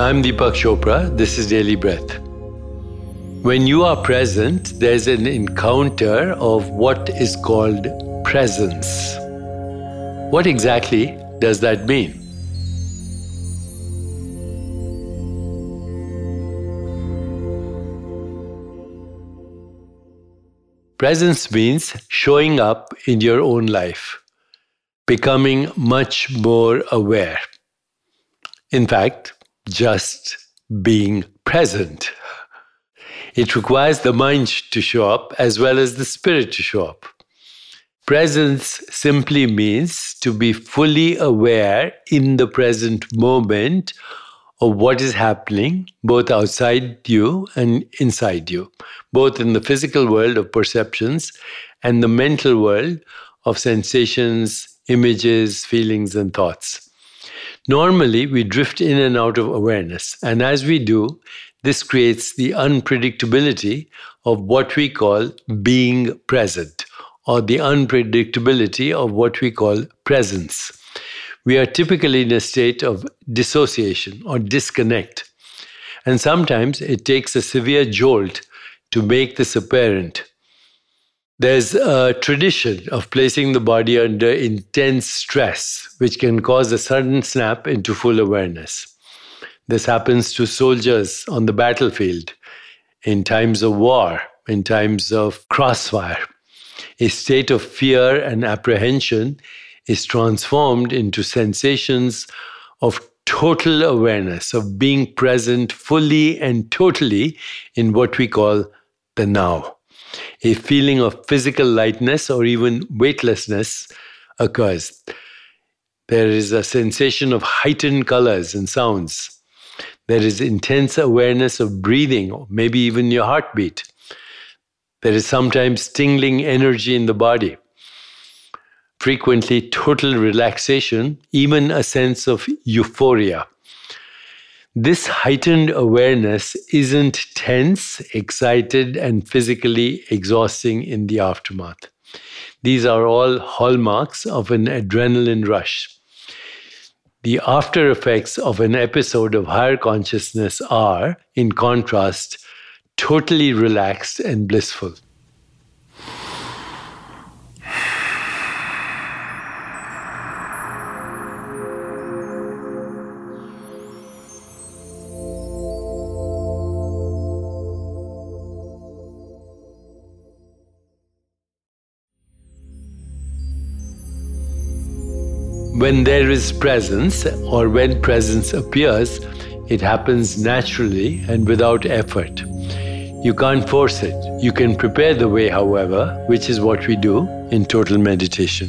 I'm Deepak Chopra. This is Daily Breath. When you are present, there's an encounter of what is called presence. What exactly does that mean? Presence means showing up in your own life, becoming much more aware. In fact, just being present. It requires the mind to show up as well as the spirit to show up. Presence simply means to be fully aware in the present moment of what is happening both outside you and inside you, both in the physical world of perceptions and the mental world of sensations, images, feelings, and thoughts. Normally, we drift in and out of awareness, and as we do, this creates the unpredictability of what we call being present, or the unpredictability of what we call presence we are typically in a state of dissociation or disconnect. And sometimes it takes a severe jolt to make this apparent. There's a tradition of placing the body under intense stress, which can cause a sudden snap into full awareness. This happens to soldiers on the battlefield in times of war, in times of crossfire. A state of fear and apprehension is transformed into sensations of total awareness, of being present fully and totally in what we call the now. A feeling of physical lightness or even weightlessness occurs. There is a sensation of heightened colors and sounds. There is intense awareness of breathing, or maybe even your heartbeat. There is sometimes tingling energy in the body frequently total relaxation, even a sense of euphoria. This heightened awareness isn't tense, excited, and physically exhausting in the aftermath. These are all hallmarks of an adrenaline rush. The after effects of an episode of higher consciousness are, in contrast, totally relaxed and blissful. When there is presence, or when presence appears, it happens naturally and without effort. You can't force it. You can prepare the way, however, which is what we do in total meditation.